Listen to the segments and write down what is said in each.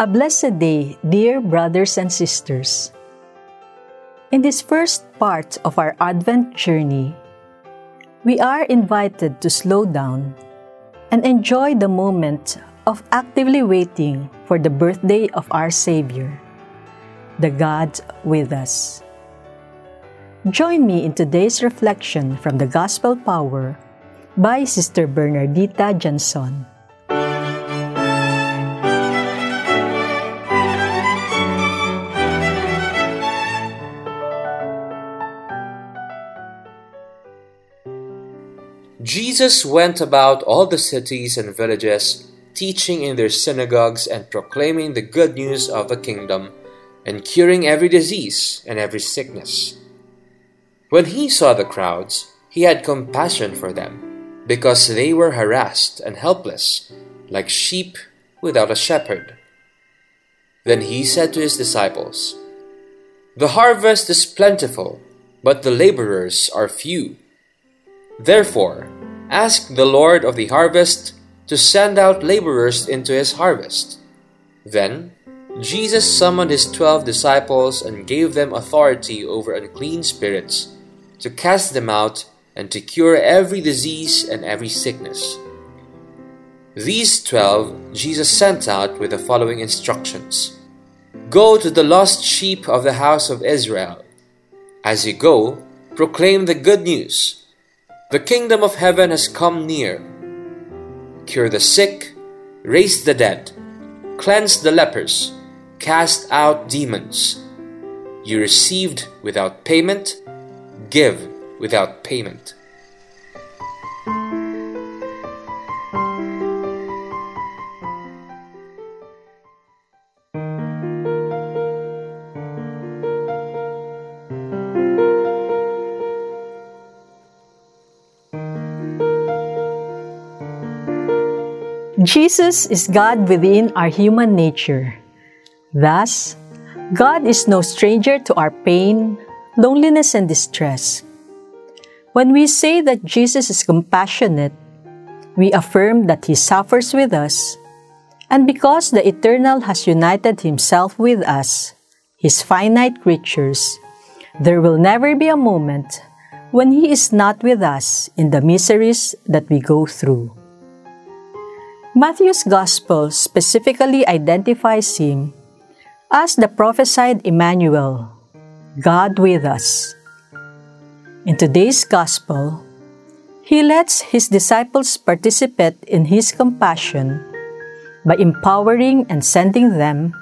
A blessed day, dear brothers and sisters. In this first part of our Advent journey, we are invited to slow down and enjoy the moment of actively waiting for the birthday of our Savior, the God with us. Join me in today's reflection from the Gospel Power by Sister Bernardita Dianzon. Jesus went about all the cities and villages, teaching in their synagogues and proclaiming the good news of the kingdom, and curing every disease and every sickness. When he saw the crowds, he had compassion for them, because they were harassed and helpless, like sheep without a shepherd. Then he said to his disciples, The harvest is plentiful, but the laborers are few. Therefore, Ask the Lord of the harvest to send out laborers into his harvest. Then Jesus summoned his twelve disciples and gave them authority over unclean spirits to cast them out and to cure every disease and every sickness. These twelve Jesus sent out with the following instructions Go to the lost sheep of the house of Israel. As you go, proclaim the good news. The kingdom of heaven has come near. Cure the sick, raise the dead, cleanse the lepers, cast out demons. You received without payment, give without payment. Jesus is God within our human nature. Thus, God is no stranger to our pain, loneliness, and distress. When we say that Jesus is compassionate, we affirm that He suffers with us, and because the Eternal has united Himself with us, His finite creatures, there will never be a moment when He is not with us in the miseries that we go through. Matthew's Gospel specifically identifies him as the prophesied Emmanuel, God with us. In today's Gospel, he lets his disciples participate in his compassion by empowering and sending them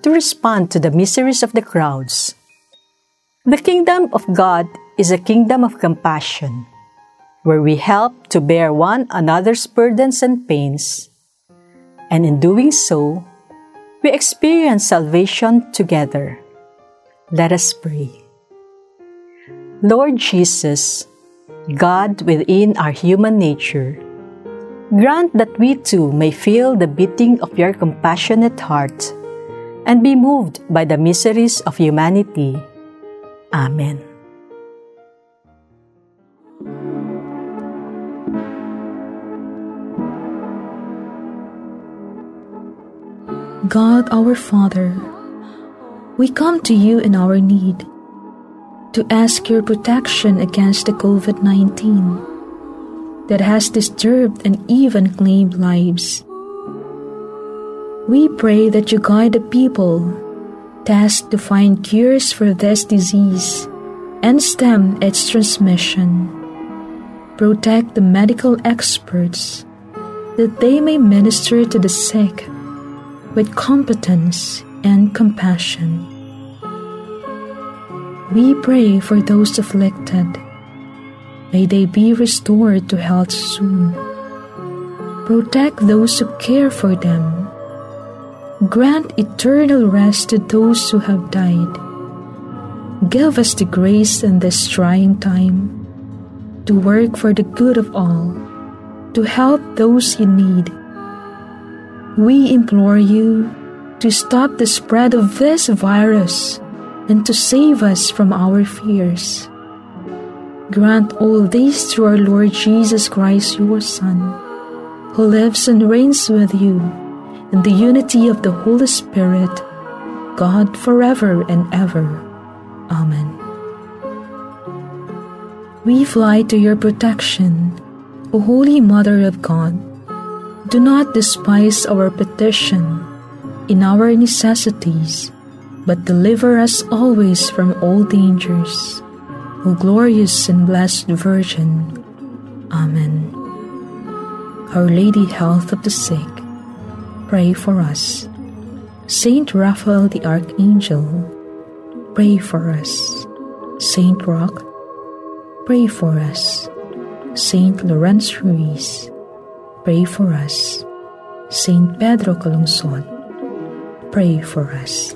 to respond to the miseries of the crowds. The kingdom of God is a kingdom of compassion where we help to bear one another's burdens and pains, and in doing so, we experience salvation together. Let us pray. Lord Jesus, God within our human nature, grant that we too may feel the beating of your compassionate heart and be moved by the miseries of humanity. Amen. God our Father, we come to you in our need to ask your protection against the COVID 19 that has disturbed and even claimed lives. We pray that you guide the people tasked to find cures for this disease and stem its transmission. Protect the medical experts that they may minister to the sick with competence and compassion. We pray for those afflicted. May they be restored to health soon. Protect those who care for them. Grant eternal rest to those who have died. Give us the grace in this trying time to work for the good of all, to help those in need we implore you to stop the spread of this virus and to save us from our fears. Grant all this to our Lord Jesus Christ, your Son, who lives and reigns with you in the unity of the Holy Spirit, God forever and ever. Amen. We fly to your protection, O Holy Mother of God. Do not despise our petition in our necessities, but deliver us always from all dangers. O glorious and blessed Virgin. Amen. Our Lady Health of the Sick, pray for us. Saint Raphael the Archangel, pray for us. Saint Roch, pray for us. Saint Lawrence Ruiz, pray for us. Saint Pedro Calungsod, pray for us.